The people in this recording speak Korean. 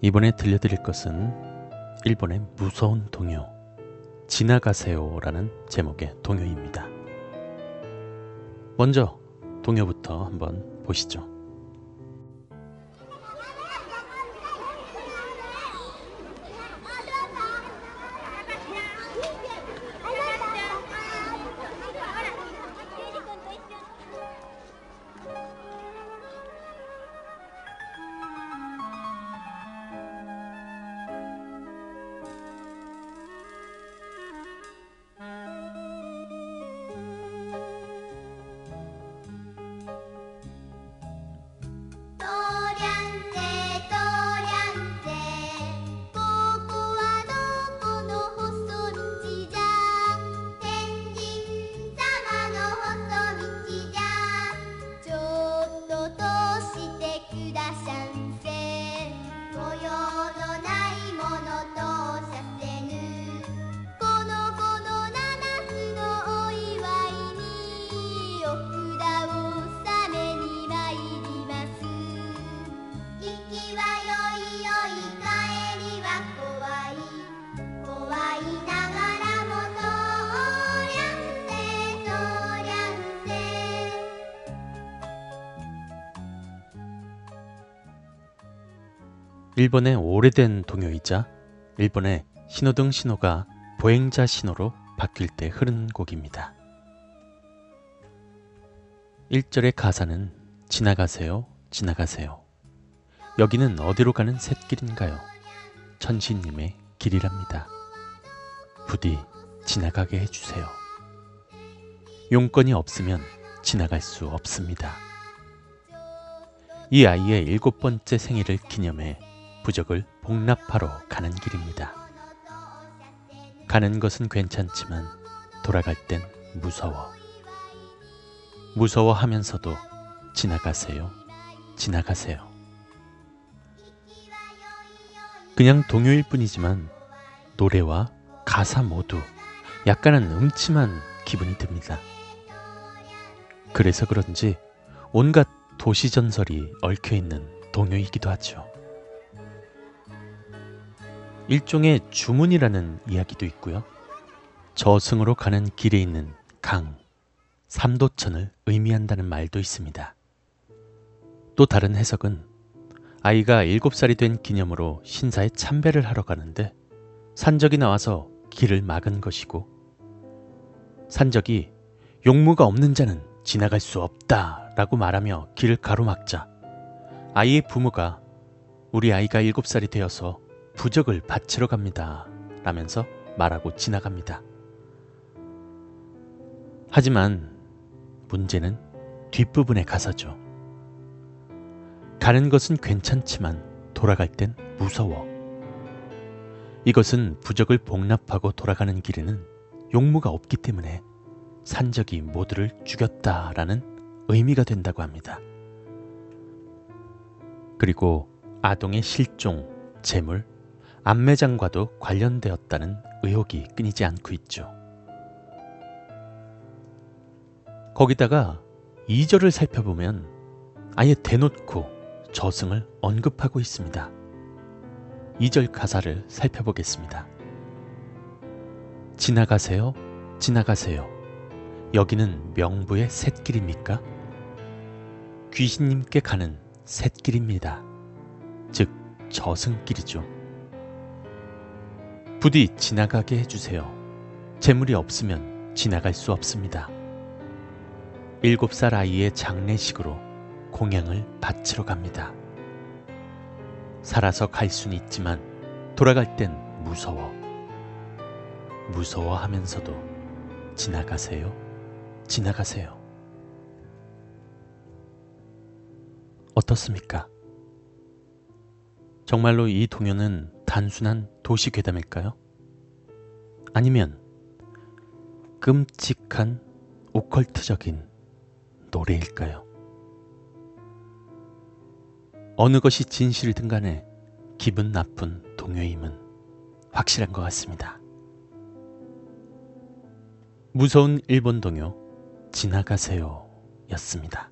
이번에 들려드릴 것은 일본의 무서운 동요 지나가세요 라는 제목의 동요입니다. 먼저 동요부터 한번 보시죠. 일본의 오래된 동요이자 일본의 신호등 신호가 보행자 신호로 바뀔 때 흐른 곡입니다. 1절의 가사는 지나가세요, 지나가세요. 여기는 어디로 가는 샛길인가요? 천신님의 길이랍니다. 부디 지나가게 해주세요. 용건이 없으면 지나갈 수 없습니다. 이 아이의 일곱 번째 생일을 기념해 부적을 복납하러 가는 길입니다. 가는 것은 괜찮지만 돌아갈 땐 무서워. 무서워 하면서도 지나가세요. 지나가세요. 그냥 동요일 뿐이지만 노래와 가사 모두 약간은 음침한 기분이 듭니다. 그래서 그런지 온갖 도시 전설이 얽혀 있는 동요이기도 하죠. 일종의 주문이라는 이야기도 있고요. 저승으로 가는 길에 있는 강, 삼도천을 의미한다는 말도 있습니다. 또 다른 해석은 아이가 7살이 된 기념으로 신사에 참배를 하러 가는데 산적이 나와서 길을 막은 것이고 산적이 용무가 없는 자는 지나갈 수 없다 라고 말하며 길을 가로막자 아이의 부모가 우리 아이가 7살이 되어서 부적을 바치러 갑니다. 라면서 말하고 지나갑니다. 하지만 문제는 뒷부분의 가사죠. 가는 것은 괜찮지만 돌아갈 땐 무서워. 이것은 부적을 복납하고 돌아가는 길에는 용무가 없기 때문에 산적이 모두를 죽였다라는 의미가 된다고 합니다. 그리고 아동의 실종, 재물, 안매장과도 관련되었다는 의혹이 끊이지 않고 있죠. 거기다가 2절을 살펴보면 아예 대놓고 저승을 언급하고 있습니다. 2절 가사를 살펴보겠습니다. 지나가세요, 지나가세요. 여기는 명부의 샛길입니까? 귀신님께 가는 샛길입니다. 즉, 저승길이죠. 부디 지나가게 해주세요. 재물이 없으면 지나갈 수 없습니다. 일곱 살 아이의 장례식으로 공양을 바치러 갑니다. 살아서 갈 수는 있지만 돌아갈 땐 무서워. 무서워 하면서도 지나가세요. 지나가세요. 어떻습니까? 정말로 이 동요는 단순한 도시 괴담일까요? 아니면 끔찍한 오컬트적인 노래일까요? 어느 것이 진실이든 간에 기분 나쁜 동요임은 확실한 것 같습니다. 무서운 일본 동요 지나가세요 였습니다.